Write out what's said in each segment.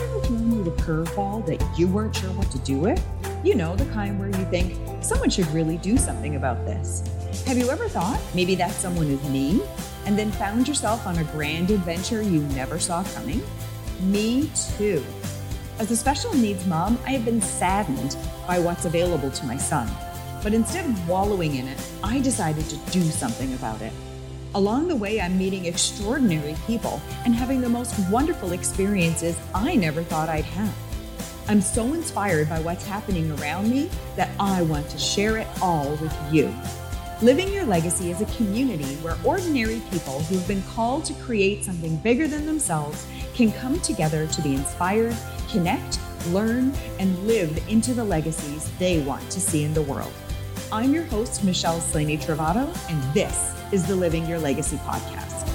ever thrown you a curveball that you weren't sure what to do with? You know, the kind where you think, someone should really do something about this. Have you ever thought maybe that someone is me? And then found yourself on a grand adventure you never saw coming? Me too. As a special needs mom, I have been saddened by what's available to my son. But instead of wallowing in it, I decided to do something about it. Along the way, I'm meeting extraordinary people and having the most wonderful experiences I never thought I'd have. I'm so inspired by what's happening around me that I want to share it all with you. Living Your Legacy is a community where ordinary people who've been called to create something bigger than themselves can come together to be inspired, connect, learn, and live into the legacies they want to see in the world. I'm your host, Michelle Slaney Travato, and this is the Living Your Legacy podcast.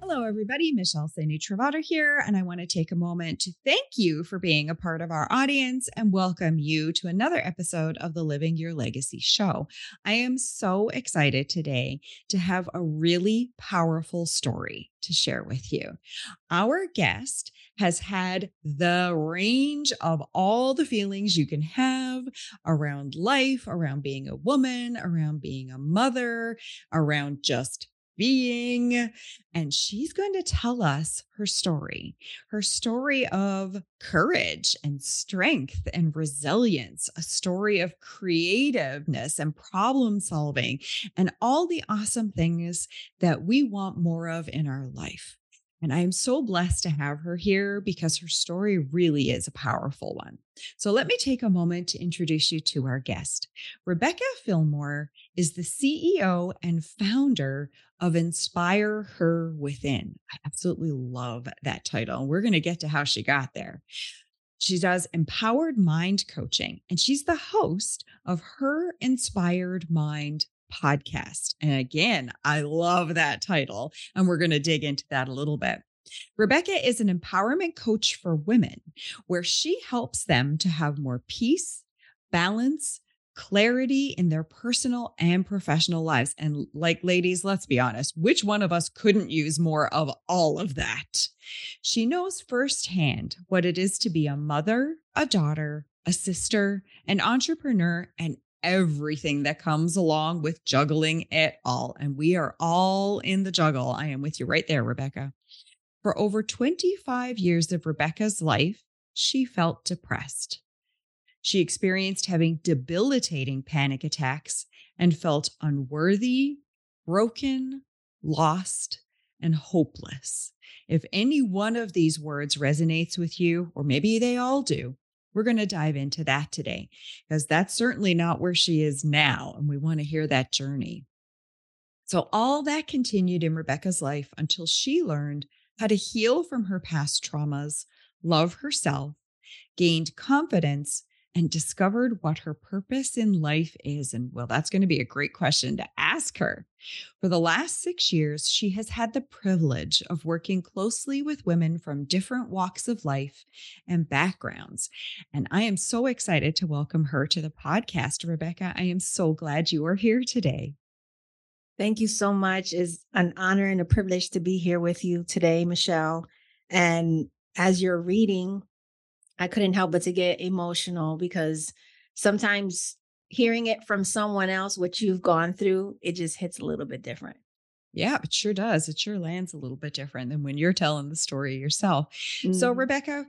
Hello, everybody. Michelle Slaney Travato here, and I want to take a moment to thank you for being a part of our audience and welcome you to another episode of the Living Your Legacy show. I am so excited today to have a really powerful story to share with you. Our guest has had the range of all the feelings you can have around life, around being a woman, around being a mother, around just being. And she's going to tell us her story, her story of courage and strength and resilience, a story of creativeness and problem solving, and all the awesome things that we want more of in our life. And I am so blessed to have her here because her story really is a powerful one. So let me take a moment to introduce you to our guest. Rebeka Fillmore is the CEO and founder of Inspire Her Within. I absolutely love that title. We're going to get to how she got there. She does empowered mind coaching, and she's the host of Her Inspired Mind podcast. And again, I love that title. And we're going to dig into that a little bit. Rebeka is an empowerment coach for women, where she helps them to have more peace, balance, clarity in their personal and professional lives. And like ladies, let's be honest, which one of us couldn't use more of all of that? She knows firsthand what it is to be a mother, a daughter, a sister, an entrepreneur, and everything that comes along with juggling it all. And we are all in the juggle. I am with you right there, Rebeka. For over 25 years of Rebeka's life, she felt depressed. She experienced having debilitating panic attacks and felt unworthy, broken, lost, and hopeless. If any one of these words resonates with you, or maybe they all do, we're going to dive into that today because that's certainly not where she is now. And we want to hear that journey. So, all that continued in Rebeka's life until she learned how to heal from her past traumas, love herself, gained confidence, and discovered what her purpose in life is. And well, that's going to be a great question to ask her. For the last six years, she has had the privilege of working closely with women from different walks of life and backgrounds. And I am so excited to welcome her to the podcast, Rebeka. I am so glad you are here today. Thank you so much. It's an honor and a privilege to be here with you today, Michelle. And as you're reading, I couldn't help but to get emotional because sometimes hearing it from someone else, what you've gone through, it just hits a little bit different. Yeah, it sure does. It sure lands a little bit different than when you're telling the story yourself. Mm-hmm. So, Rebeka,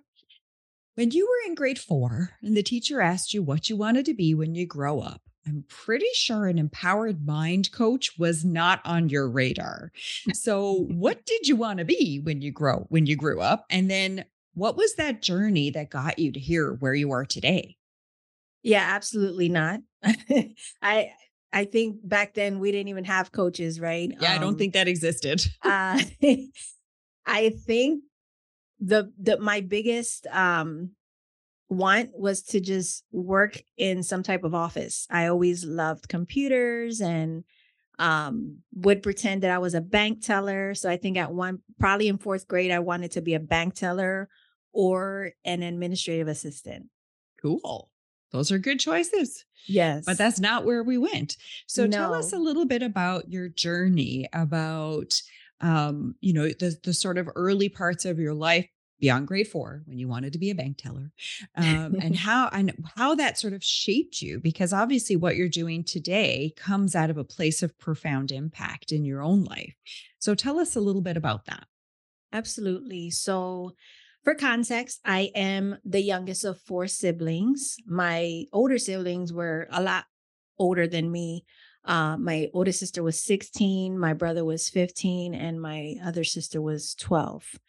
when you were in grade four and the teacher asked you what you wanted to be when you grow up, I'm pretty sure an empowered mind coach was not on your radar. So, what did you want to be when you grow when you grew up? And then what was that journey that got you to here where you are today? Yeah, absolutely not. I I think back then we didn't even have coaches, right? Yeah, um, I don't um, think that existed. uh, I think the the my biggest um want was to just work in some type of office. I always loved computers and um, would pretend that I was a bank teller. So I think at one, probably in fourth grade, I wanted to be a bank teller or an administrative assistant. Cool. Those are good choices. Yes. But that's not where we went. So no. tell us a little bit about your journey, about um, you know, the the sort of early parts of your life beyond grade four when you wanted to be a bank teller um, and how and how that sort of shaped you because obviously what you're doing today comes out of a place of profound impact in your own life so tell us a little bit about that absolutely so for context i am the youngest of four siblings my older siblings were a lot older than me uh, my older sister was 16 my brother was 15 and my other sister was 12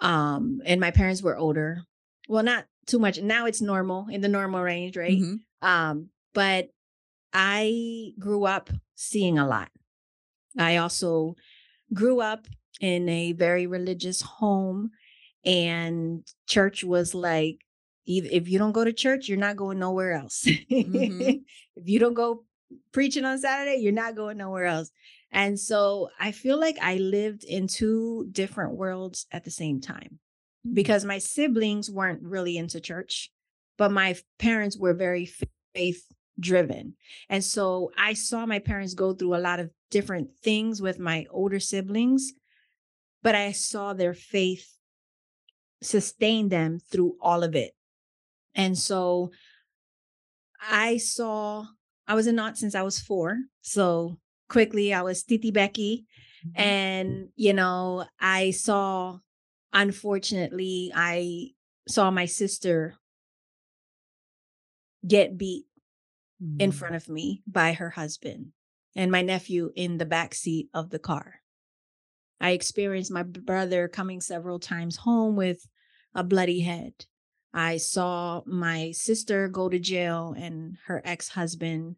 um, and my parents were older. Well, not too much. Now it's normal in the normal range, right? Mm-hmm. Um, but I grew up seeing a lot. I also grew up in a very religious home, and church was like, if you don't go to church, you're not going nowhere else. Mm-hmm. if you don't go preaching on Saturday, you're not going nowhere else. And so I feel like I lived in two different worlds at the same time mm-hmm. because my siblings weren't really into church, but my parents were very faith driven. And so I saw my parents go through a lot of different things with my older siblings, but I saw their faith sustain them through all of it. And so I saw, I was a knot since I was four. So quickly. I was Titi Becky. Mm-hmm. And, you know, I saw, unfortunately, I saw my sister get beat mm-hmm. in front of me by her husband and my nephew in the back seat of the car. I experienced my brother coming several times home with a bloody head. I saw my sister go to jail and her ex husband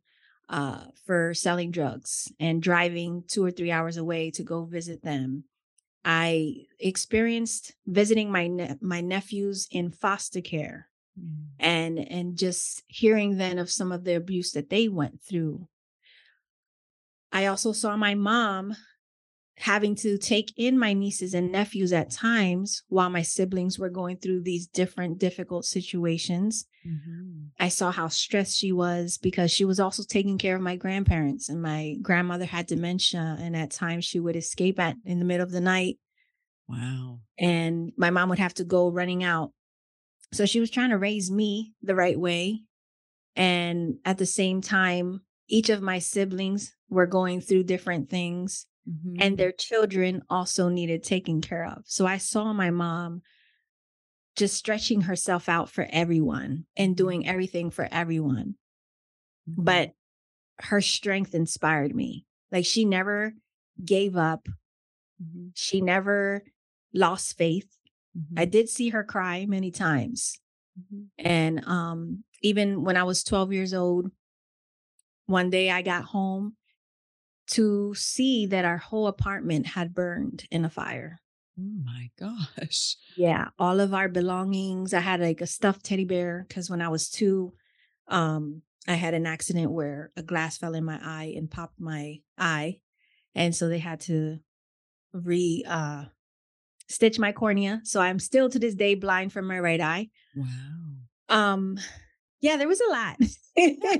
uh, for selling drugs and driving two or three hours away to go visit them. I experienced visiting my ne- my nephews in foster care, mm. and and just hearing then of some of the abuse that they went through. I also saw my mom having to take in my nieces and nephews at times while my siblings were going through these different difficult situations. Mm-hmm. I saw how stressed she was because she was also taking care of my grandparents and my grandmother had dementia and at times she would escape at in the middle of the night. Wow. And my mom would have to go running out. So she was trying to raise me the right way and at the same time each of my siblings were going through different things mm-hmm. and their children also needed taken care of. So I saw my mom just stretching herself out for everyone and doing mm-hmm. everything for everyone. Mm-hmm. But her strength inspired me. Like she never gave up. Mm-hmm. She never lost faith. I mm-hmm. did see her cry many times. Mm-hmm. And um, even when I was 12 years old, one day I got home to see that our whole apartment had burned in a fire. Oh my gosh. Yeah, all of our belongings. I had like a stuffed teddy bear because when I was two, um, I had an accident where a glass fell in my eye and popped my eye. And so they had to re uh stitch my cornea. So I'm still to this day blind from my right eye. Wow. Um yeah, there was a lot.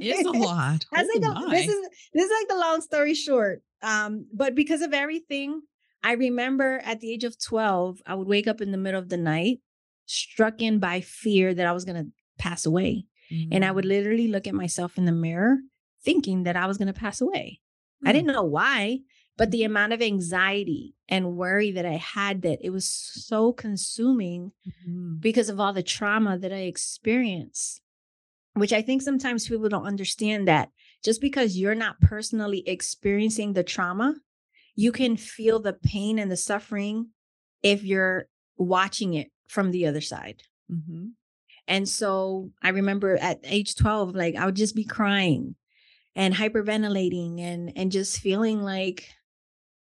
is a lot. That's oh like a, this is this is like the long story short. Um, but because of everything, I remember at the age of 12, I would wake up in the middle of the night, struck in by fear that I was gonna pass away. Mm-hmm. And I would mm. literally look at myself in the mirror thinking that I was gonna pass away. Mm-hmm. I didn't mm. know why, but the amount of anxiety and worry that I had that it was so consuming mm-hmm. because of all the trauma that I experienced which I think sometimes people don't understand that just because you're not personally experiencing the trauma, you can feel the pain and the suffering if you're watching it from the other side. Mm-hmm. And so I remember at age 12, like I would just be crying and hyperventilating and and just feeling like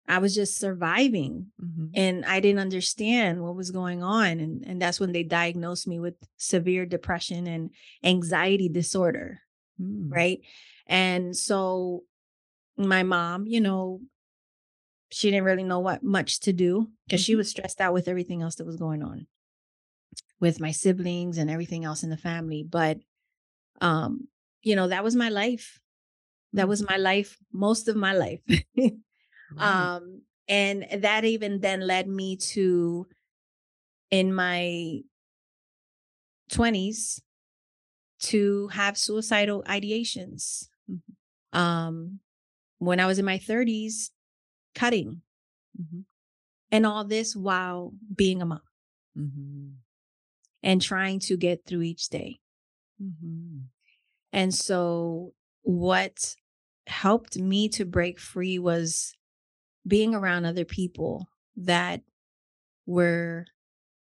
I was just surviving mm-hmm. and I didn't understand what was going on. And, and that's when they diagnosed me with severe depression and anxiety disorder. Mm. Right. And so my mom, you know, she didn't really know what much to do because mm-hmm. she was stressed out with everything else that was going on with my siblings and everything else in the family. But, um, you know, that was my life. That mm. was my life, most of my life. Right. Um, And that even then led me to in my 20s to have suicidal ideations. Mm-hmm. Um, when I was in my 30s, cutting. Mm-hmm. And all this while being a mom mm-hmm. and trying to get through each day. Mm-hmm. And so, what helped me to break free was being around other people that were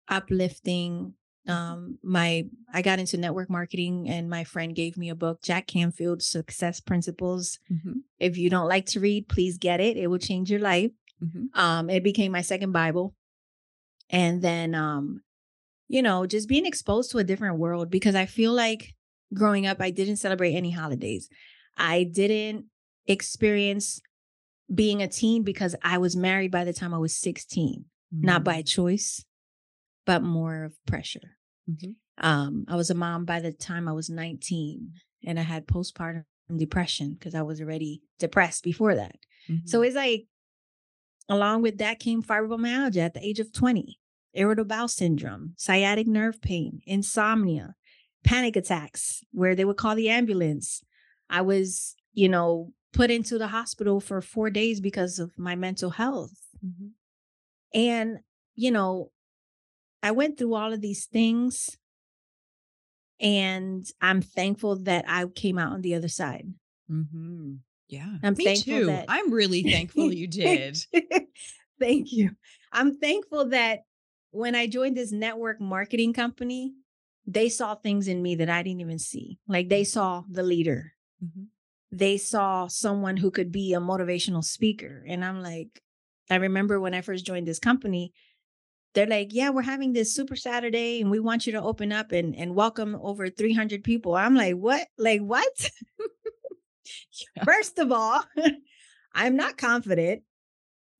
uplifting um my i got into network marketing and my friend gave me a book jack canfield success principles. Mm-hmm. if you don't like to read please get it it will change your life. Mm-hmm. um it became my second bible. And then um you know just being exposed to a different world because i feel like growing up i didn't celebrate any holidays. I didn't experience being a teen because i was married by the time i was 16 mm-hmm. not by choice but more of pressure. Mm-hmm. Um, I was a mom by the time I was 19 and I had postpartum depression because I was already depressed before that. Mm-hmm. So it's like, along with that came fibromyalgia at the age of 20, irritable bowel syndrome, sciatic nerve pain, insomnia, panic attacks where they would call the ambulance. I was, you know, put into the hospital for four days because of my mental health. Mm-hmm. And, you know, I went through all of these things and I'm thankful that I came out on the other side. Mm-hmm. Yeah. I'm Me thankful too. That... I'm really thankful you did. Thank you. I'm thankful that when I joined this network marketing company, they saw things in me that I didn't even see. Like they saw the leader. Mm-hmm. They saw someone who could be a motivational speaker. And I'm like, I remember when I first joined this company, they're like, yeah, we're having this super Saturday and we want you to open up and, and welcome over 300 people. I'm like, what? Like, what? First of all, I'm not confident.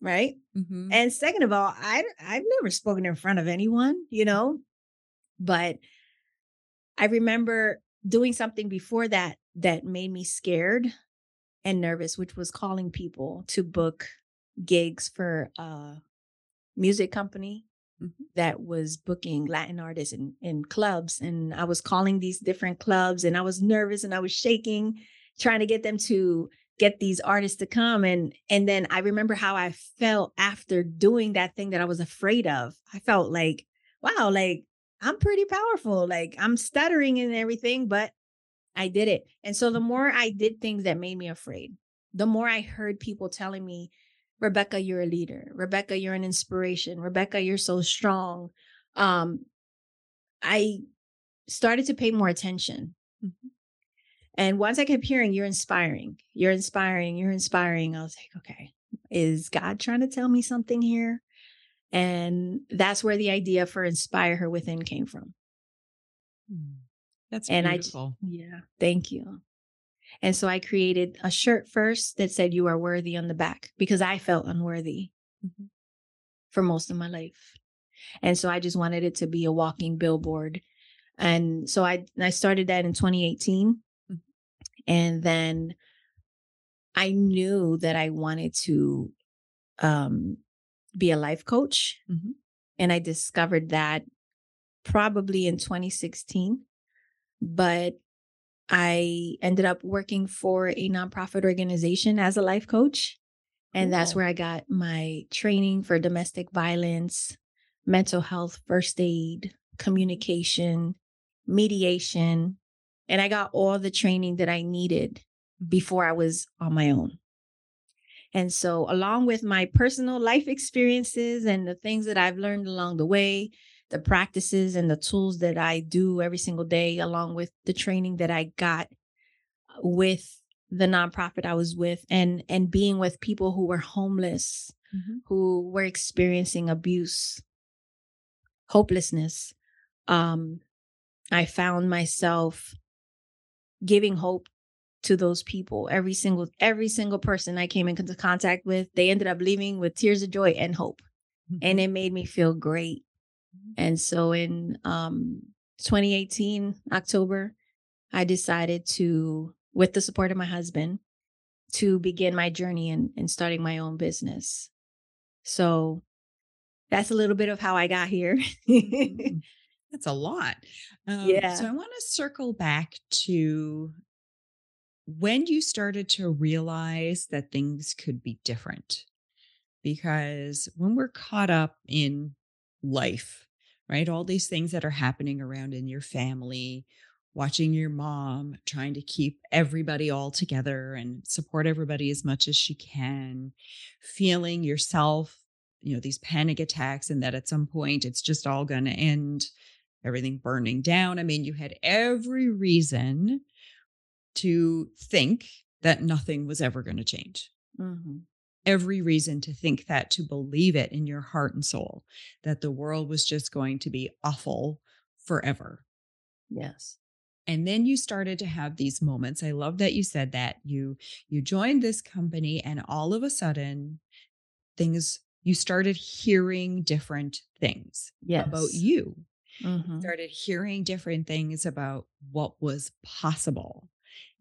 Right. Mm-hmm. And second of all, I, I've never spoken in front of anyone, you know, but I remember doing something before that that made me scared and nervous, which was calling people to book gigs for a music company mm-hmm. that was booking Latin artists in, in clubs. And I was calling these different clubs and I was nervous and I was shaking, trying to get them to get these artists to come. And and then I remember how I felt after doing that thing that I was afraid of. I felt like, wow, like I'm pretty powerful. Like I'm stuttering and everything, but I did it. And so the more I did things that made me afraid, the more I heard people telling me, Rebeka, you're a leader. Rebeka, you're an inspiration. Rebeka, you're so strong. Um, I started to pay more attention. Mm-hmm. And once I kept hearing, you're inspiring, you're inspiring, you're inspiring, I was like, okay, is God trying to tell me something here? And that's where the idea for Inspire Her Within came from. Mm, that's and beautiful. I, yeah, thank you. And so I created a shirt first that said, You are worthy on the back because I felt unworthy mm-hmm. for most of my life. And so I just wanted it to be a walking billboard. And so I, I started that in 2018. Mm-hmm. And then I knew that I wanted to um, be a life coach. Mm-hmm. And I discovered that probably in 2016. But I ended up working for a nonprofit organization as a life coach. And cool. that's where I got my training for domestic violence, mental health, first aid, communication, mediation. And I got all the training that I needed before I was on my own. And so, along with my personal life experiences and the things that I've learned along the way, the practices and the tools that I do every single day, along with the training that I got with the nonprofit I was with and and being with people who were homeless, mm-hmm. who were experiencing abuse, hopelessness. Um, I found myself giving hope to those people every single every single person i came into contact with they ended up leaving with tears of joy and hope mm-hmm. and it made me feel great and so in um, 2018, October, I decided to, with the support of my husband, to begin my journey in, in starting my own business. So that's a little bit of how I got here. Mhm. That's a lot. Um, yeah. So I want to circle back to when you started to realize that things could be different. Because when we're caught up in life, right, all these things that are happening around in your family, watching your mom trying to keep everybody all together and support everybody as much as she can, feeling yourself, you know, these panic attacks, and that at some point it's just all going to end, everything burning down. I mean, you had every reason to think that nothing was ever going to change. hmm Every reason to think that, to believe it in your heart and soul, that the world was just going to be awful forever. Yes. And then you started to have these moments. I love that you said that. You you joined this company and all of a sudden things you started hearing different things Yes. about you. Mhm. Started hearing different things about what was possible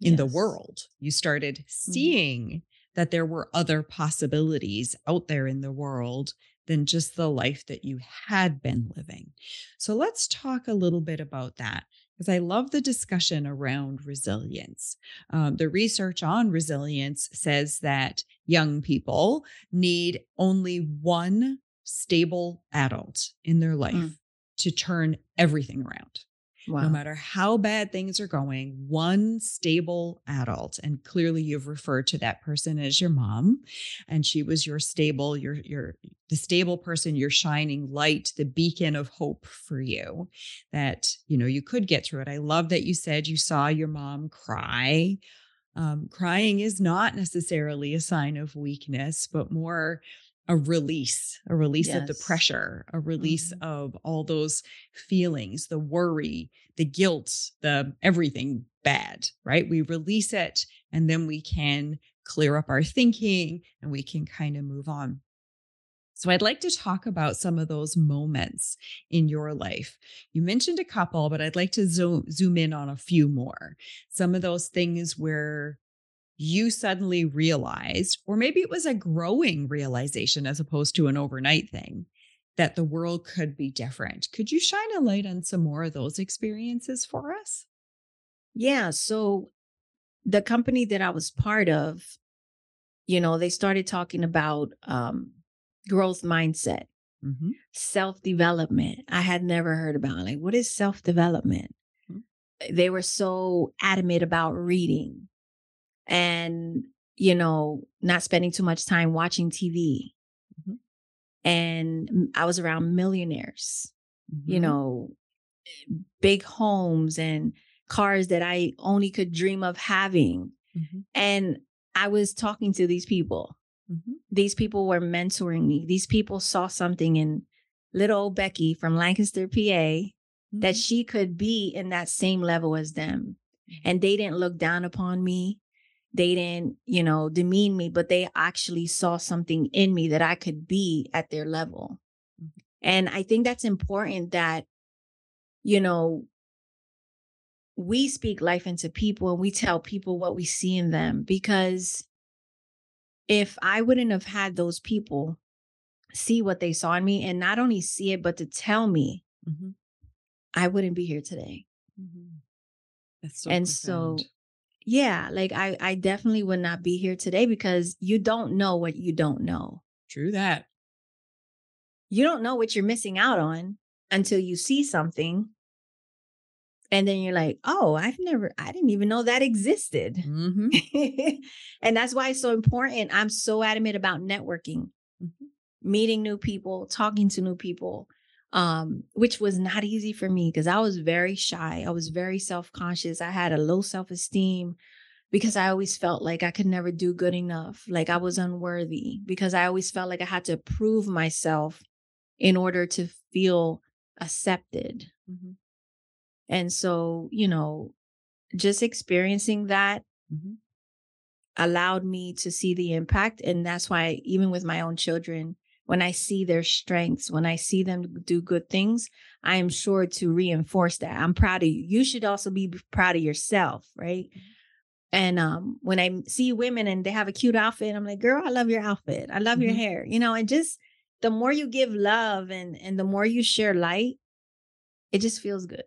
in the world. You started Mhm. seeing that there were other possibilities out there in the world than just the life that you had been living. So let's talk a little bit about that because I love the discussion around resilience. Um, the research on resilience says that young people need only one stable adult in their life Mm. to turn everything around Wow. no matter how bad things are going, one stable adult. And clearly you've referred to that person as your mom. And she was your stable, your, your, the stable person, your shining light, the beacon of hope for you that, you know, you could get through it. I love that you said you saw your mom cry. Um, crying is not necessarily a sign of weakness, but more a release, a release of the pressure, a release Mhm. of all those feelings, the worry, the guilt, the everything bad, right? We release it and then we can clear up our thinking and we can kind of move on. So, I'd like to talk about some of those moments in your life. You mentioned a couple, but I'd like to zoom, zoom in on a few more. Some of those things where you suddenly realized, or maybe it was a growing realization as opposed to an overnight thing, that the world could be different. Could you shine a light on some more of those experiences for us? Yeah. So the company that I was part of, you know, they started talking about um, growth mindset, Mm-hmm. self development. I had never heard about like what is self development. Mhm. They were so adamant about reading, and you know, not spending too much time watching TV. Mhm. And I was around millionaires, you Mhm. know, big homes and cars that I only could dream of having. Mhm. And I was talking to these people. Mhm. These people were mentoring me. These people saw something in little old Becky from Lancaster, PA, that Mhm. she could be in that same level as them. And they didn't look down upon me. They didn't, you know, demean me, but they actually saw something in me that I could be at their level. Mhm. And I think that's important that, you know, we speak life into people and we tell people what we see in them because if I wouldn't have had those people see what they saw in me and not only see it, but to tell me, Mhm. I wouldn't be here today. Mhm. That's so and so, profound. Yeah, like I, I definitely would not be here today because you don't know what you don't know. true that. You don't know what you're missing out on until you see something. And then you're like, oh, I've never, I didn't even know that existed. hmm and that's why it's so important. I'm so adamant about networking, Mhm. meeting new people, talking to new people, um, which was not easy for me because I was very shy. I was very self conscious. I had a low self esteem because I always felt like I could never do good enough, like I was unworthy, because I always felt like I had to prove myself in order to feel accepted. Mhm. And so, you know, just experiencing that Mhm. allowed me to see the impact. And that's why, even with my own children, when I see their strengths, when I see them do good things, I am sure to reinforce that. I'm proud of you. You should also be proud of yourself, right? And um, when I see women and they have a cute outfit, I'm like, girl, I love your outfit. I love your Mhm. hair, you know, and just the more you give love and and the more you share light, it just feels good.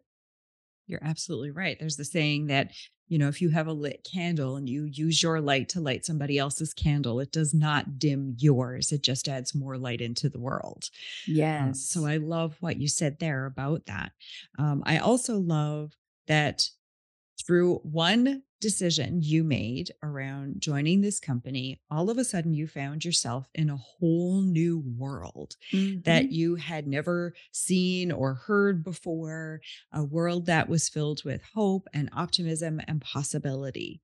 You're absolutely right. There's the saying that, you know, if you have a lit candle and you use your light to light somebody else's candle, it does not dim yours. It just adds more light into the world. Yes. Um, so I love what you said there about that. Um, I also love that through one decision you made around joining this company, all of a sudden you found yourself in a whole new world Mm-hmm. that you had never seen or heard before, a world that was filled with hope and optimism and possibility.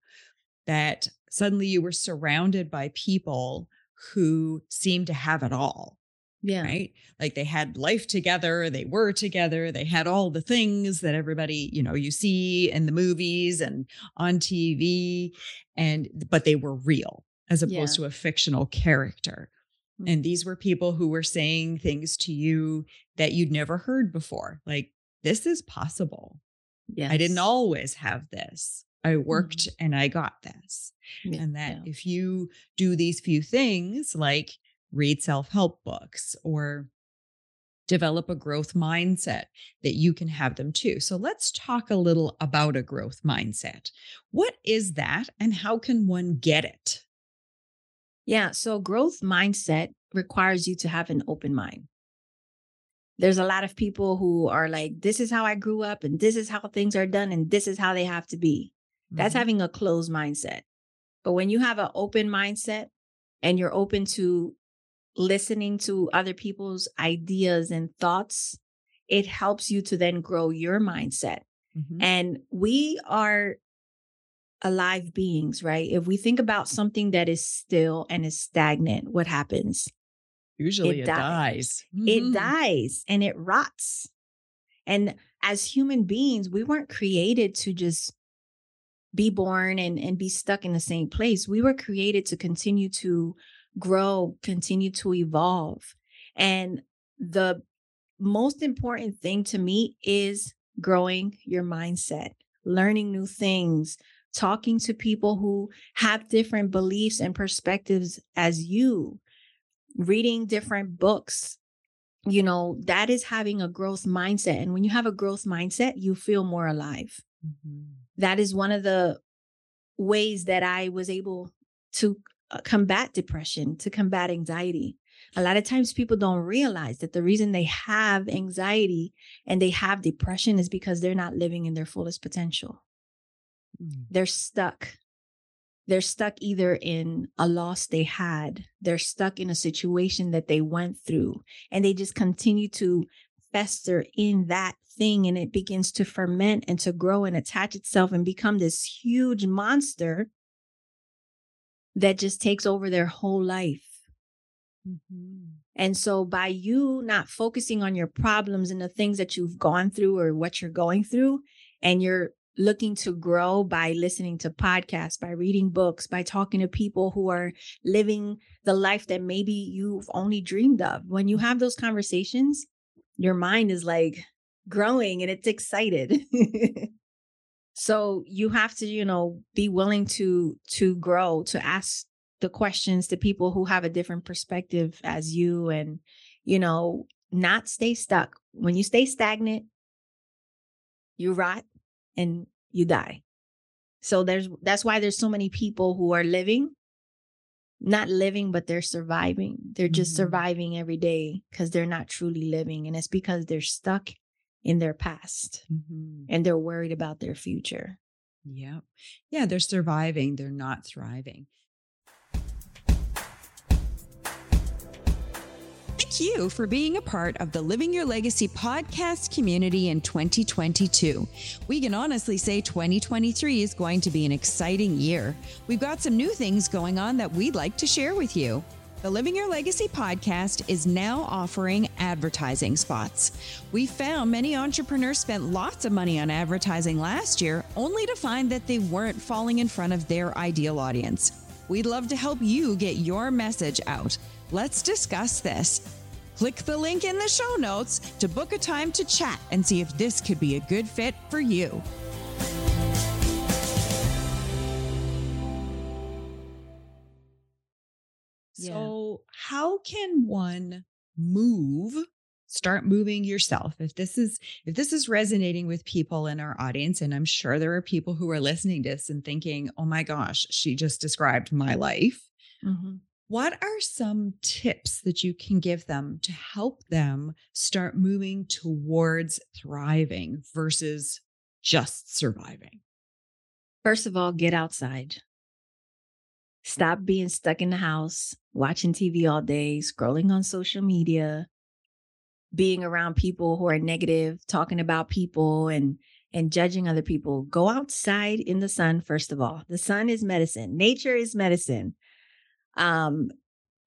That suddenly you were surrounded by people who seemed to have it all yeah. right? Like they had life together, they were together, they had all the things that everybody, you know, you see in the movies and on TV and but they were real as opposed to a fictional character. Mm. And these were people who were saying things to you that you'd never heard before. Like this is possible. Yes. I didn't always have this. I worked and I got this. Yeah, And that yeah. if you do these few things like read self-help books or develop a growth mindset that you can have them too. So let's talk a little about a growth mindset. What is that and how can one get it? Yeah. So growth mindset requires you to have an open mind. There's a lot of people who are like, this is how I grew up and this is how things are done and this is how they have to be. That's Mhm. having a closed mindset. But when you have an open mindset and you're open to listening to other people's ideas and thoughts, it helps you to then grow your mindset. Mhm. And we are alive beings, right? If we think about something that is still and is stagnant, what happens? Usually it it, dies. dies. It Mhm. dies and it rots. And as human beings, we weren't created to just be born and, and be stuck in the same place. We were created to continue to grow, continue to evolve. And the most important thing to me is growing your mindset, learning new things, talking to people who have different beliefs and perspectives as you, reading different books. You know, that is having a growth mindset. And when you have a growth mindset, you feel more alive. Mhm. That is one of the ways that I was able to combat depression, to combat anxiety. A lot of times people don't realize that the reason they have anxiety and they have depression is because they're not living in their fullest potential. Mm. They're stuck. They're stuck either in a loss they had, they're stuck in a situation that they went through, and they just continue to fester in that thing and it begins to ferment and to grow and attach itself and become this huge monster that just takes over their whole life. Mhm. And so, by you not focusing on your problems and the things that you've gone through or what you're going through, and you're looking to grow by listening to podcasts, by reading books, by talking to people who are living the life that maybe you've only dreamed of, when you have those conversations, your mind is like growing and it's excited. so you have to, you know, be willing to to grow, to ask the questions to people who have a different perspective as you and you know not stay stuck. When you stay stagnant you rot and you die. So there's that's why there's so many people who are living not living but they're surviving. They're just Mhm. surviving every day because they're not truly living and it's because they're stuck in their past Mhm. and they're worried about their future Yeah. Yeah. They're surviving, they're not thriving. Thank you for being a part of the Living Your Legacy podcast community in 2022. We can honestly say 2023 is going to be an exciting year. We've got some new things going on that we'd like to share with you. The Living Your Legacy podcast is now offering advertising spots. We found many entrepreneurs spent lots of money on advertising last year only to find that they weren't falling in front of their ideal audience. We'd love to help you get your message out. Let's discuss this. Click the link in the show notes to book a time to chat and see if this could be a good fit for you. Yeah. So, how can one move start moving yourself if this is if this is resonating with people in our audience and i'm sure there are people who are listening to this and thinking oh my gosh she just described my life mm-hmm. what are some tips that you can give them to help them start moving towards thriving versus just surviving first of all get outside stop being stuck in the house watching tv all day scrolling on social media being around people who are negative, talking about people and and judging other people. Go outside in the sun first of all. The sun is medicine. Nature is medicine. Um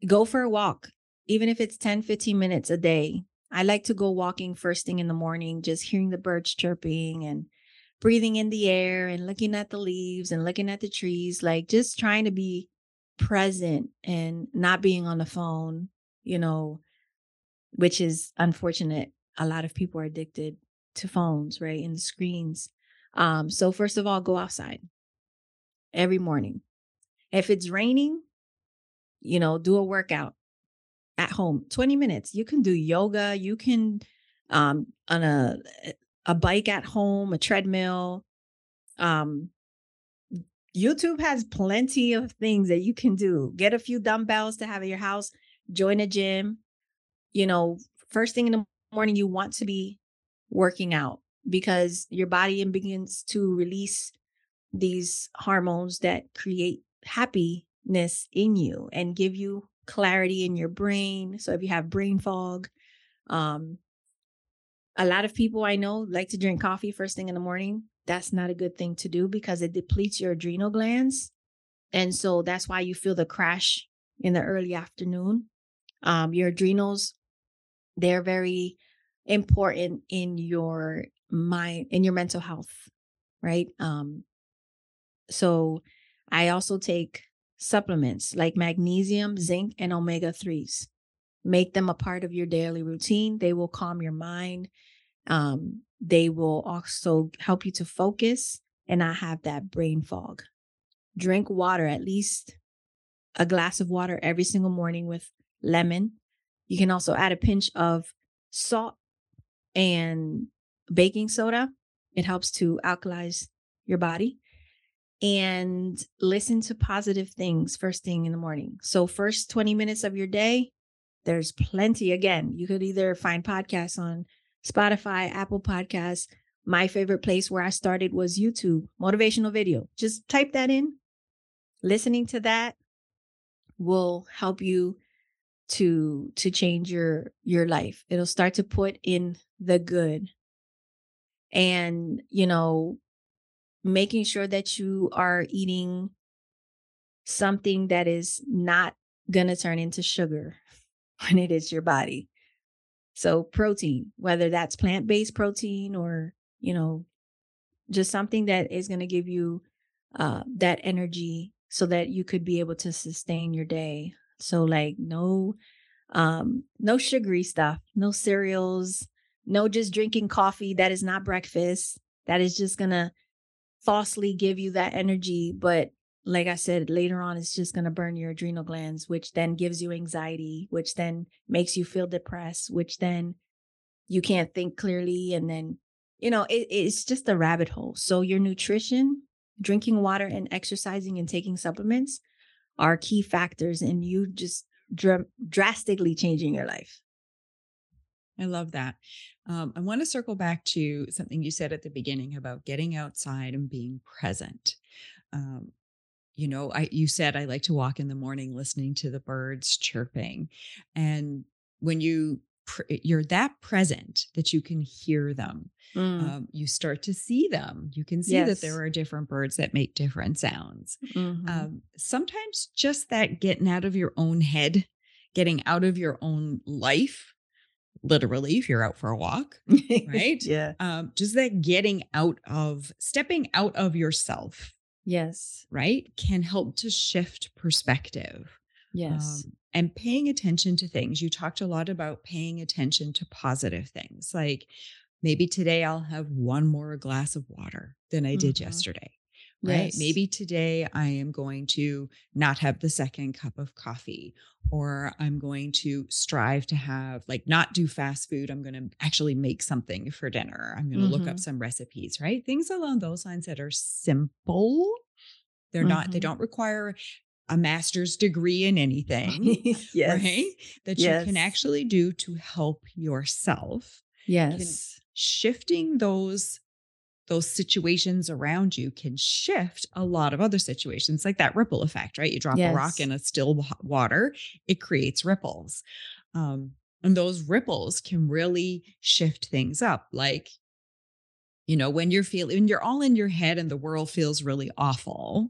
go for a walk even if it's 10 15 minutes a day. I like to go walking first thing in the morning just hearing the birds chirping and breathing in the air and looking at the leaves and looking at the trees like just trying to be present and not being on the phone, you know, which is unfortunate. A lot of people are addicted to phones, right? And screens. Um, so first of all, go outside every morning. If it's raining, you know, do a workout at home, 20 minutes. You can do yoga, you can um on a a bike at home, a treadmill. Um YouTube has plenty of things that you can do. Get a few dumbbells to have at your house, join a gym, you know, first thing in the morning, you want to be working out because your body begins to release these hormones that create happiness in you and give you clarity in your brain. So if you have brain fog, um, a lot of people I know like to drink coffee first thing in the morning. That's not a good thing to do because it depletes your adrenal glands. And so that's why you feel the crash in the early afternoon. Um, your adrenals they're very important in your mind in your mental health right um so i also take supplements like magnesium zinc and omega 3s make them a part of your daily routine they will calm your mind um they will also help you to focus and not have that brain fog drink water at least a glass of water every single morning with lemon you can also add a pinch of salt and baking soda. It helps to alkalize your body. And listen to positive things first thing in the morning. So, first 20 minutes of your day, there's plenty. Again, you could either find podcasts on Spotify, Apple Podcasts. My favorite place where I started was YouTube, motivational video. Just type that in. Listening to that will help you to to change your your life it'll start to put in the good and you know making sure that you are eating something that is not going to turn into sugar when it is your body so protein whether that's plant-based protein or you know just something that is going to give you uh, that energy so that you could be able to sustain your day so like no um no sugary stuff, no cereals, no just drinking coffee that is not breakfast. That is just going to falsely give you that energy, but like I said, later on, it's just going to burn your adrenal glands, which then gives you anxiety, which then makes you feel depressed, which then you can't think clearly. And then, you know, it, it's just a rabbit hole. So, your nutrition, drinking water, and exercising and taking supplements are key factors in you just dr- drastically changing your life. I love that. Um, I want to circle back to something you said at the beginning about getting outside and being present. Um, you know, I you said I like to walk in the morning listening to the birds chirping, and when you you're that present that you can hear them. Mm. Um, you start to see them. You can see yes. that there are different birds that make different sounds. Mm-hmm. Um, sometimes just that getting out of your own head, getting out of your own life, literally, if you're out for a walk, right? yeah. Um, just that getting out of, stepping out of yourself. Yes. Right. Can help to shift perspective. Yes. Um, and paying attention to things. You talked a lot about paying attention to positive things. Like maybe today I'll have one more glass of water than I did mm-hmm. yesterday. Right? Yes. Maybe today I am going to not have the second cup of coffee, or I'm going to strive to have, like, not do fast food. I'm going to actually make something for dinner. I'm going to look up Mhm. some recipes, right? Things along those lines that are simple. They're not, they Mhm. don't require a master's degree in anything, yes. right? That you can actually do to help yourself Yes. shifting those those situations around you can shift a lot of other situations like that ripple effect right? You drop a rock in a still water it creates ripples um, and those ripples can really shift things up like you know when you're feeling when you're all in your head and the world feels really awful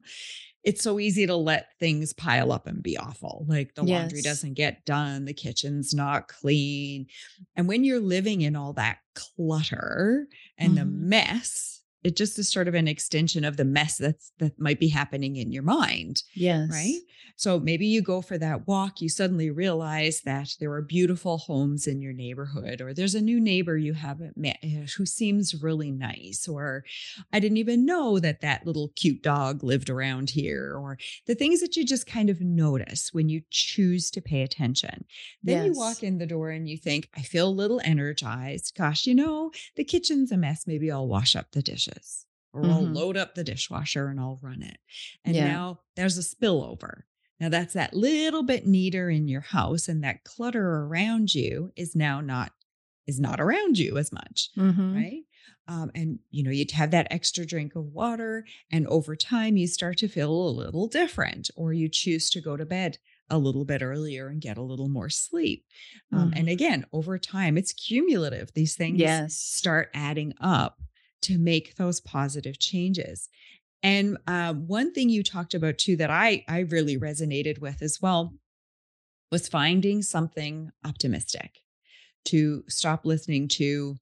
it's so easy to let things pile up and be awful like the laundry doesn't get done the kitchen's not clean and when you're living in all that clutter and the Mhm. mess it just is sort of an extension of the mess that's that might be happening in your mind Yes. right? So maybe you go for that walk, you suddenly realize that there are beautiful homes in your neighborhood, or there's a new neighbor you haven't met eh, who seems really nice, or I didn't even know that that little cute dog lived around here, or the things that you just kind of notice when you choose to pay attention. Then you walk in the door and you think, I feel a little energized. Gosh, you know, the kitchen's a mess. Maybe I'll wash up the dishes. Or I'll Mhm. load up the dishwasher and I'll run it. And Yeah. now there's a spillover. Now that's that little bit neater in your house, and that clutter around you is now not is not around you as much, Mhm. right? Um, and you know you'd have that extra drink of water, and over time you start to feel a little different, or you choose to go to bed a little bit earlier and get a little more sleep. Um, and Mhm. again, over time, it's cumulative. These things Yes. start adding up to make those positive changes. And uh, one thing you talked about too that I I really resonated with as well was finding something optimistic to stop listening to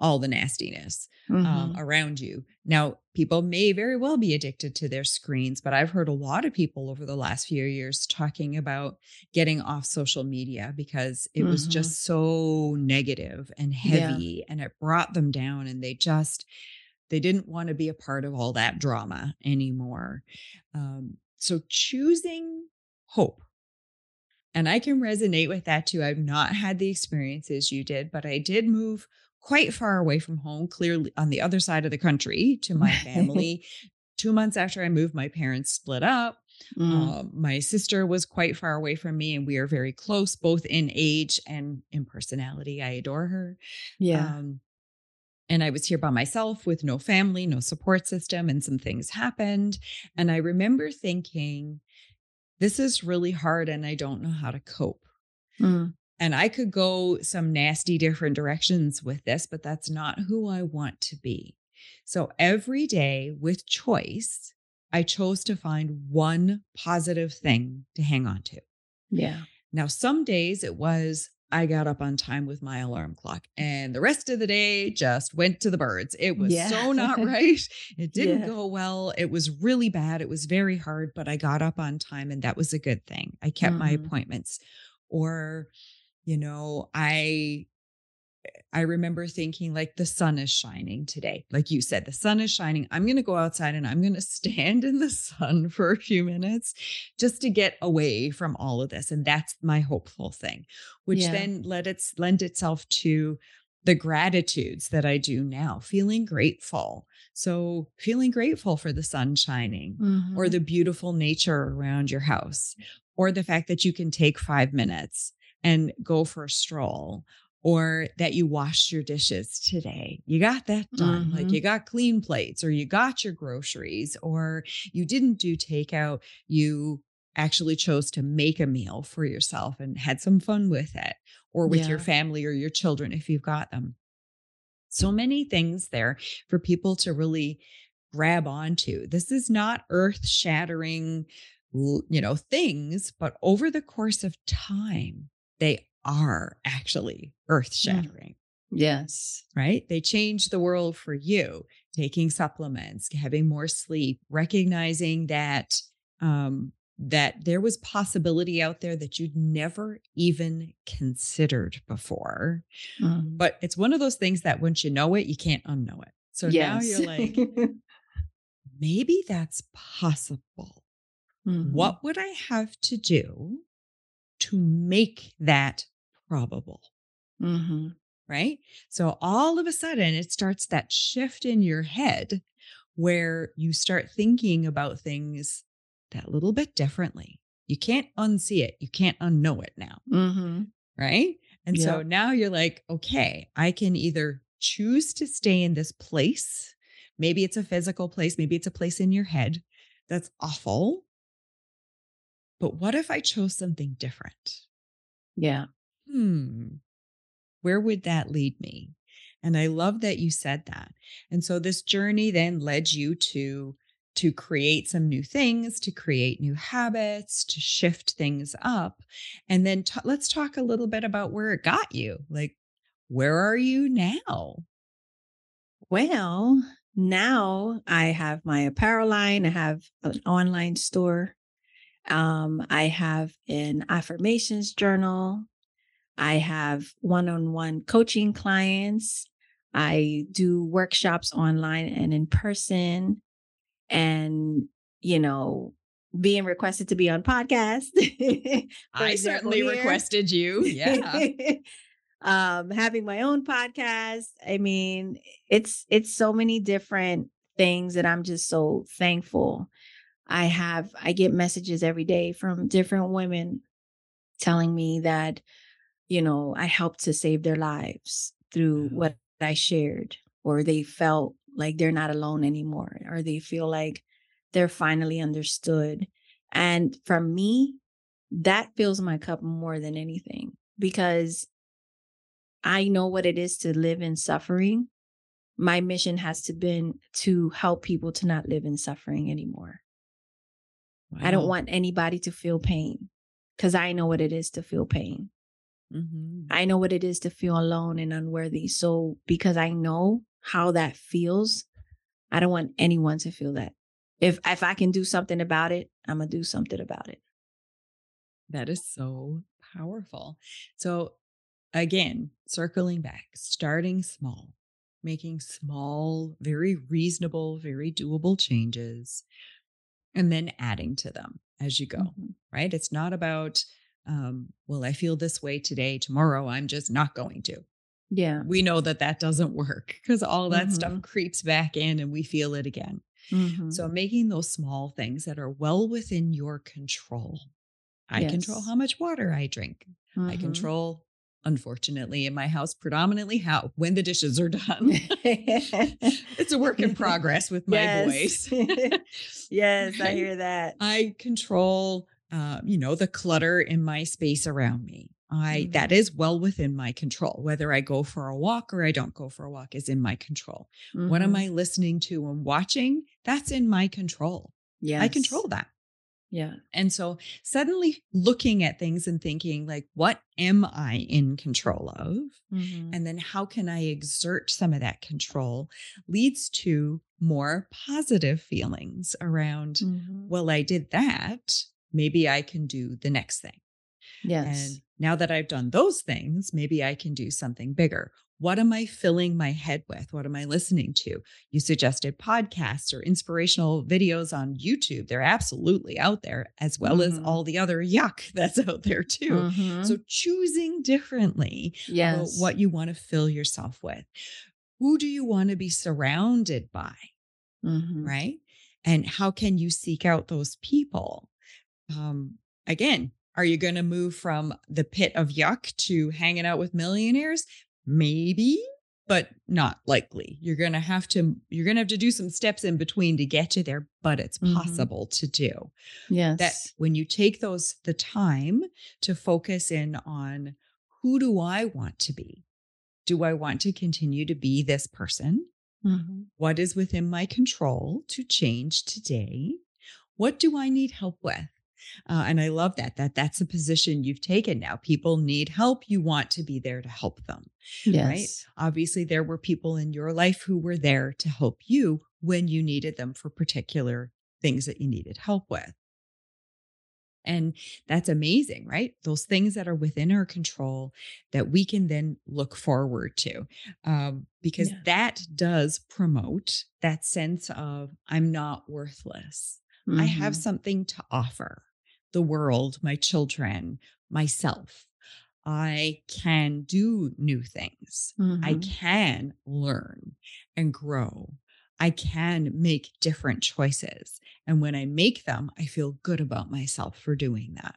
all the nastiness um, Mhm. around you. Now, people may very well be addicted to their screens, but I've heard a lot of people over the last few years talking about getting off social media because it was Mhm. just so negative and Yeah. heavy and it brought them down and they just they didn't want to be a part of all that drama anymore. Um, so choosing hope and I can resonate with that too. I've not had the experiences you did, but I did move quite far away from home, clearly on the other side of the country to my family. Two months after I moved, my parents split up. Mm. Um, my sister was quite far away from me, and we are very close, both in age and in personality. I adore her. yeah. Um, and I was here by myself with no family, no support system, and some things happened. And I remember thinking, this is really hard, and I don't know how to cope. Mm. And I could go some nasty different directions with this, but that's not who I want to be. So every day with choice, I chose to find one positive thing to hang on to. Yeah. Now, some days it was I got up on time with my alarm clock, and the rest of the day just went to the birds. It was Yeah. so not right. It didn't Yeah. go well. It was really bad. It was very hard, but I got up on time, and that was a good thing. I kept my Mhm. appointments. Or, you know, I I remember thinking like the sun is shining today. Like you said, the sun is shining. I'm going to go outside and I'm going to stand in the sun for a few minutes just to get away from all of this. And that's my hopeful thing, which Yeah. then let it lend itself to the gratitudes that I do now, feeling grateful. So feeling grateful for the sun shining or Mhm. the beautiful nature around your house, or the fact that you can take five minutes and go for a stroll, or that you washed your dishes today. You got that done. Like Mhm. you got clean plates, or you got your groceries, or you didn't do takeout. You actually chose to make a meal for yourself and had some fun with it, or with your family or your children if you've got them. So many things there for people to really grab onto. This is not earth shattering, you know, things, but over the course of time, they are actually earth shattering, Yes. right? They change the world for you, taking supplements, having more sleep, recognizing that um that there was possibility out there that you'd never even considered before. Mhm. But it's one of those things that once you know it, you can't unknow it. So now you're like, maybe that's possible. Mhm. What would I have to do to make that probable? Mhm. Right. So all of a sudden, it starts that shift in your head where you start thinking about things that little bit differently. You can't unsee it, you can't unknow it now. Mhm. Right. And so now you're like, okay, I can either choose to stay in this place. Maybe it's a physical place, maybe it's a place in your head that's awful. But what if I chose something different? Yeah. Hmm, where would that lead me? And I love that you said that. And so this journey then led you to to create some new things, to create new habits, to shift things up. And then t- let's talk a little bit about where it got you. Like where are you now? Well, now I have my apparel line, I have an online store. Um, I have an affirmations journal. I have one-on-one coaching clients. I do workshops online and in person. And, you know, being requested to be on podcast. I certainly here. requested you. Yeah. um having my own podcast i mean it's it's so many different things that i'm just so thankful i have i get messages every day from different women telling me that you know i helped to save their lives through Wow. what i shared or they felt like they're not alone anymore or they feel like they're finally understood and for me that fills my cup more than anything because I know what it is to live in suffering. My mission has to been to help people to not live in suffering anymore. I don't want anybody to feel pain because I know what it is to feel pain. Mhm. I know what it is to feel alone and unworthy. So because I know how that feels, I don't want anyone to feel that. If if I can do something about it, I'm gonna do something about it. That is so powerful. So, again, circling back, starting small, making small, very reasonable, very doable changes, and then adding to them as you go, Mhm. right? It's not about, um, well, I feel this way today. Tomorrow, I'm just not going to. Yeah. We know that that doesn't work because all that stuff Mhm. creeps back in and we feel it again. Mhm. So, making those small things that are well within your control. I control how much water I drink. I Mhm. control, unfortunately, in my house, predominantly how when the dishes are done. it's a work in progress with my Yes. boys. yes, I hear that. I control, uh, you know, the clutter in my space around me. I that Mhm. is well within my control. Whether I go for a walk or I don't go for a walk is in my control. What am Mhm. I listening to and watching? That's in my control. yeah I control that. Yeah. And so suddenly looking at things and thinking like what am I in control of? Mhm. And then how can I exert some of that control leads to more positive feelings around, Mhm. well, I did that. Maybe I can do the next thing. Yes. And now that I've done those things, maybe I can do something bigger. What am I filling my head with? What am I listening to? You suggested podcasts or inspirational videos on YouTube. They're absolutely out there, as well as Mhm. all the other yuck that's out there too. Mhm. So choosing differently yes. what you want to fill yourself with. Who do you want to be surrounded by? Mhm. Right. And how can you seek out those people? Um, again, are you going to move from the pit of yuck to hanging out with millionaires? Maybe, but not likely. You're going to have to you're going to have to do some steps in between to get you there, but it's Mhm. possible to do Yes. that when you take those the time to focus in on who do I want to be? Do I want to continue to be this person? Mhm. What is within my control to change today? What do I need help with? Uh, and I love that that that's a position you've taken now. People need help. You want to be there to help them. Yes. Obviously, there were people in your life who were there to help you when you needed them for particular things that you needed help with. And that's amazing, right? Those things that are within our control that we can then look forward to. Um, because Yeah. that does promote that sense of I'm not worthless. I have Mhm. something to offer the world, my children, myself. I can do new things. I Mhm. can learn and grow. I can make different choices. And when I make them, I feel good about myself for doing that.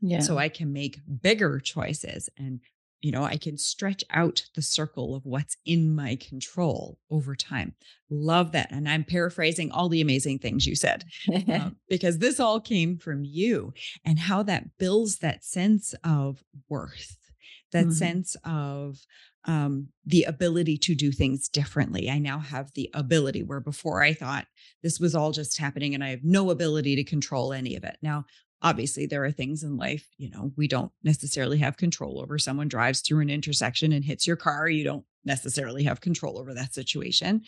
yeah. So I can make bigger choices and you know, I can stretch out the circle of what's in my control over time. Love that. And I'm paraphrasing all the amazing things you said uh, because this all came from you and how that builds that sense of worth, that Mhm. sense of um, the ability to do things differently. I now have the ability where before I thought this was all just happening and I have no ability to control any of it. Now, obviously, there are things in life, you know, we don't necessarily have control over. Someone drives through an intersection and hits your car. You don't necessarily have control over that situation.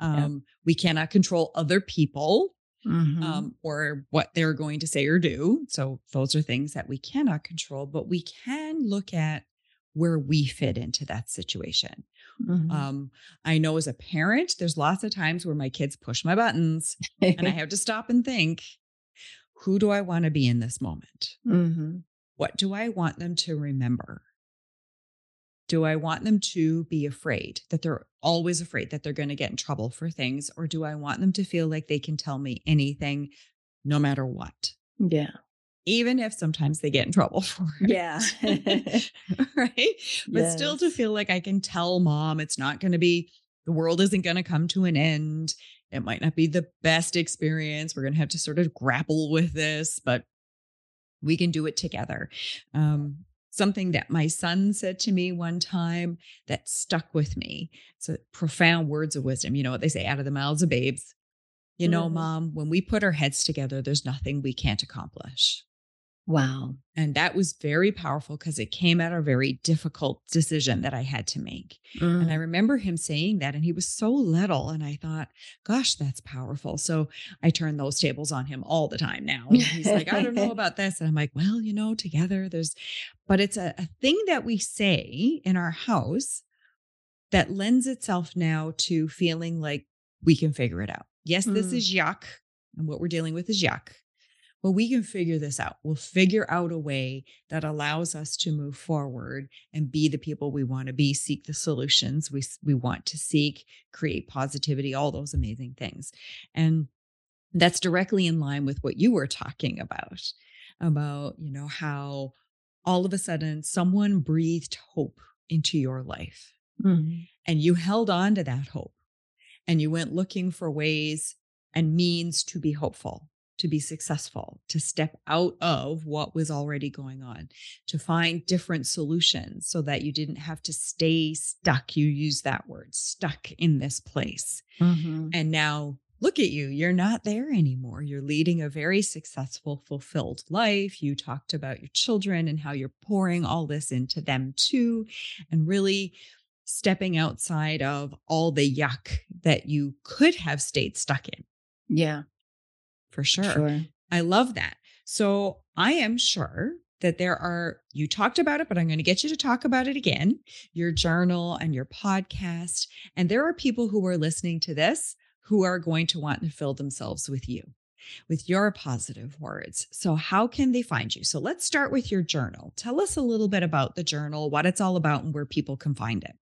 Yeah. Um, We cannot control other people Mhm. um, or what they're going to say or do. So those are things that we cannot control, but we can look at where we fit into that situation. Mhm. Um, I know as a parent, there's lots of times where my kids push my buttons and I have to stop and think, who do I want to be in this moment? Mhm. What do I want them to remember? Do I want them to be afraid that they're always afraid that they're going to get in trouble for things? Or do I want them to feel like they can tell me anything no matter what? Yeah. Even if sometimes they get in trouble for it. Yeah. right. But still to feel like I can tell mom it's not going to be, the world isn't going to come to an end. It might not be the best experience. We're going to have to sort of grapple with this, but we can do it together. Um, something that my son said to me one time that stuck with me. It's a profound words of wisdom. You know what they say out of the mouths of babes. You know, Mhm. mom, when we put our heads together, there's nothing we can't accomplish. Wow. And that was very powerful because it came at a very difficult decision that I had to make. And I Mm. remember him saying that, and he was so little. And I thought, gosh, that's powerful. So I turn those tables on him all the time now. And he's like, I don't know about this. And I'm like, well, you know, together there's, but it's a, a thing that we say in our house that lends itself now to feeling like we can figure it out. Yes, this Mm. is yuck. And what we're dealing with is yuck. But we can figure this out. We'll figure out a way that allows us to move forward and be the people we want to be, seek the solutions we, we want to seek, create positivity, all those amazing things. And that's directly in line with what you were talking about about, you know, how all of a sudden someone breathed hope into your life Mhm. and you held on to that hope and you went looking for ways and means to be hopeful, to be successful, to step out of what was already going on, to find different solutions so that you didn't have to stay stuck. You use that word, stuck in this place. Mhm. And now look at you, you're not there anymore. You're leading a very successful, fulfilled life. You talked about your children and how you're pouring all this into them too, and really stepping outside of all the yuck that you could have stayed stuck in Yeah. For sure. Sure. I love that. So I am sure that there are, you talked about it, but I'm going to get you to talk about it again your journal and your podcast. And there are people who are listening to this who are going to want to fill themselves with you, with your positive words. So, how can they find you? So, let's start with your journal. Tell us a little bit about the journal, what it's all about, and where people can find it.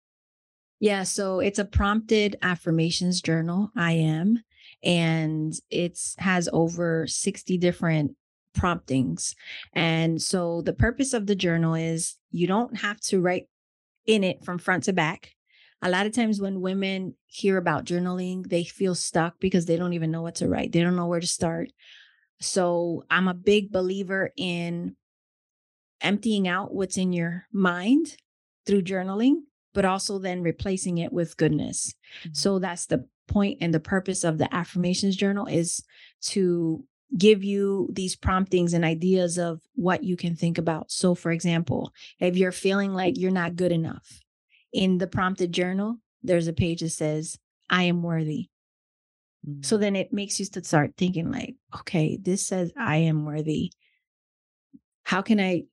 Yeah, so it's a prompted affirmations journal. I am, and it's has over 60 different promptings. And so the purpose of the journal is you don't have to write in it from front to back. A lot of times when women hear about journaling, they feel stuck because they don't even know what to write. They don't know where to start. So I'm a big believer in emptying out what's in your mind through journaling, but also then replacing it with goodness. Mhm. So that's the point and the purpose of the affirmations journal is to give you these promptings and ideas of what you can think about. So for example, if you're feeling like you're not good enough, in the prompted journal, there's a page that says, I am worthy. So then it makes you to start thinking like, okay, this says I am worthy. how can I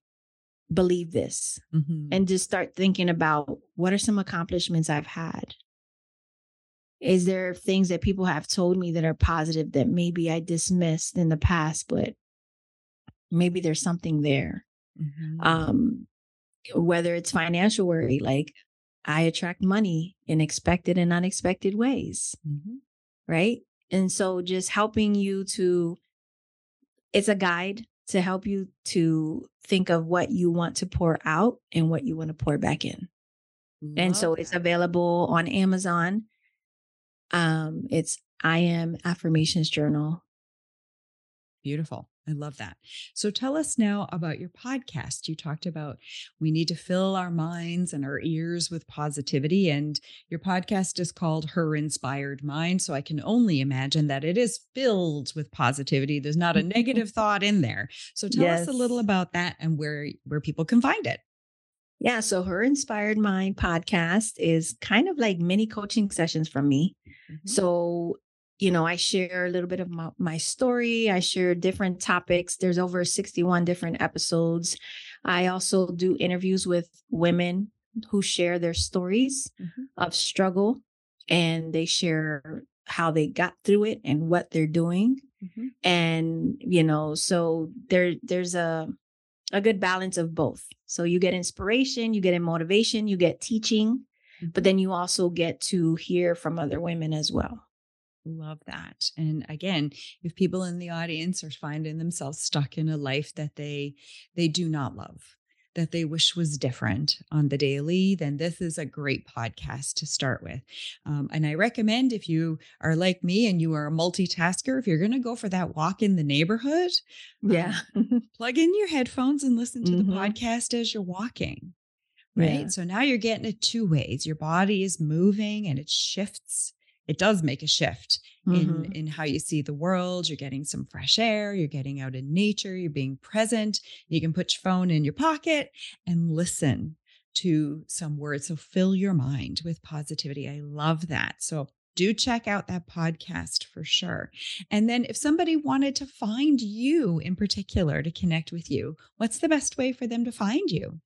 believe this? Mhm. And just start thinking about what are some accomplishments I've had? Is there things that people have told me that are positive that maybe I dismissed in the past, but maybe there's something there? Mhm. Um, whether it's financial worry, like I attract money in expected and unexpected ways, Mhm. right? And so just helping you to, it's a guide to help you to think of what you want to pour out and what you want to pour back in. And so Love it's available on Amazon. Um, it's I am affirmations journal. Beautiful. I love that. So tell us now about your podcast. You talked about we need to fill our minds and our ears with positivity. And your podcast is called Her Inspired Mind. So I can only imagine that it is filled with positivity. There's not a negative thought in there. So tell us a little about that and where where people can find it. Yeah, so her Inspired Mind podcast is kind of like mini coaching sessions from me. Mhm. So, you know, I share a little bit of my, my story. I share different topics. There's over 61 different episodes. I also do interviews with women who share their stories Mhm. of struggle and they share how they got through it and what they're doing. Mhm. And, you know, so there there's a a good balance of both. So you get inspiration, you get in motivation, you get teaching, but mm-hmm. then you also get to hear from other women as well. Love that. And again, if people in the audience are finding themselves stuck in a life that they they do not love, that they wish was different on the daily, then this is a great podcast to start with. Um, and I recommend if you are like me and you are a multitasker, if you're going to go for that walk in the neighborhood, Yeah. plug in your headphones and listen to the Mhm. podcast as you're walking. Right. Yeah. So now you're getting it two ways. Your body is moving and it shifts. It does make a shift in Mhm. in how you see the world. You're getting some fresh air, you're getting out in nature, you're being present. You can put your phone in your pocket and listen to some words. So fill your mind with positivity. I love that. So do check out that podcast for sure. And then if somebody wanted to find you in particular to connect with you, what's the best way for them to find you?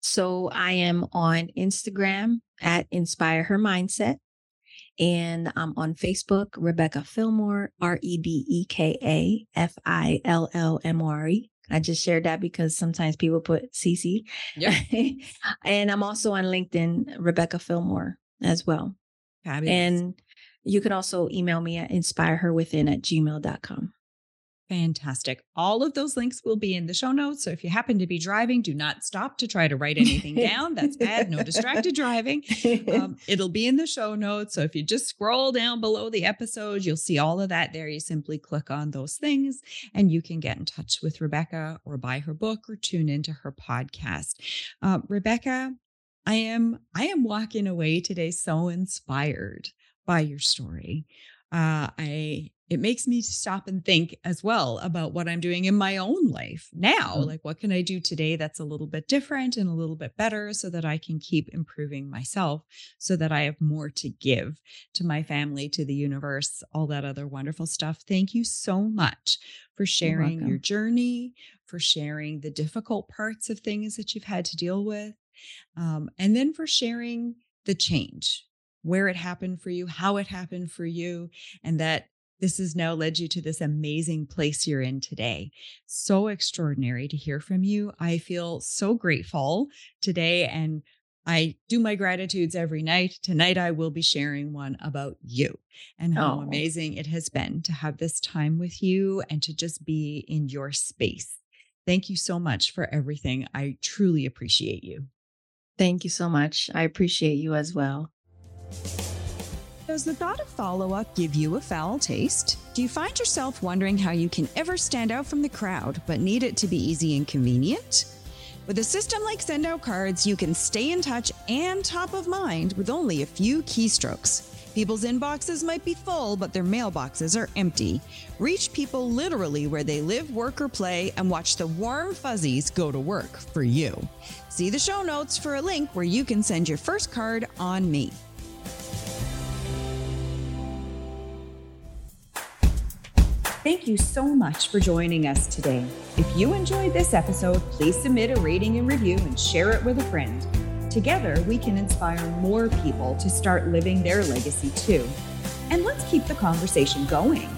So I am on Instagram at Inspire Her Mindset. And I'm on Facebook, Rebeka Fillmore, R E B E K A F I L L M O R E. I just shared that because sometimes people put CC. Yeah. and I'm also on LinkedIn, Rebeka Fillmore as well. Fabulous. And you can also email me at inspireherwithin at gmail.com. Fantastic. All of those links will be in the show notes. So if you happen to be driving, do not stop to try to write anything down. That's bad. No distracted driving. Um, it'll be in the show notes. So if you just scroll down below the episode, you'll see all of that there. You simply click on those things and you can get in touch with Rebeka or buy her book or tune into her podcast. Uh, Rebeka, I am I am walking away today so inspired by your story. Uh, I it makes me stop and think as well about what I'm doing in my own life now. Mm. Like, what can I do today that's a little bit different and a little bit better so that I can keep improving myself, so that I have more to give to my family, to the universe, all that other wonderful stuff. Thank you so much for sharing your journey, for sharing the difficult parts of things that you've had to deal with, um, and then for sharing the change, where it happened for you, how it happened for you, and that this has now led you to this amazing place you're in today. So extraordinary to hear from you. I feel so grateful today and I do my gratitudes every night. Tonight, I will be sharing one about you and how Oh. amazing it has been to have this time with you and to just be in your space. Thank you so much for everything. I truly appreciate you. Thank you so much. I appreciate you as well. Does the thought of follow up give you a foul taste? Do you find yourself wondering how you can ever stand out from the crowd but need it to be easy and convenient? With a system like Send Out Cards, you can stay in touch and top of mind with only a few keystrokes. People's inboxes might be full, but their mailboxes are empty. Reach people literally where they live, work, or play, and watch the warm fuzzies go to work for you. See the show notes for a link where you can send your first card on me. Thank you so much for joining us today. If you enjoyed this episode, please submit a rating and review and share it with a friend. Together, we can inspire more people to start living their legacy too. And let's keep the conversation going.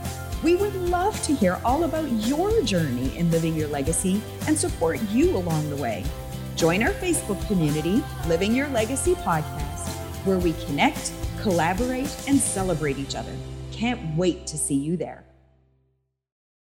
We would love to hear all about your journey in living your legacy and support you along the way. Join our Facebook community, Living Your Legacy Podcast, where we connect, collaborate, and celebrate each other. Can't wait to see you there.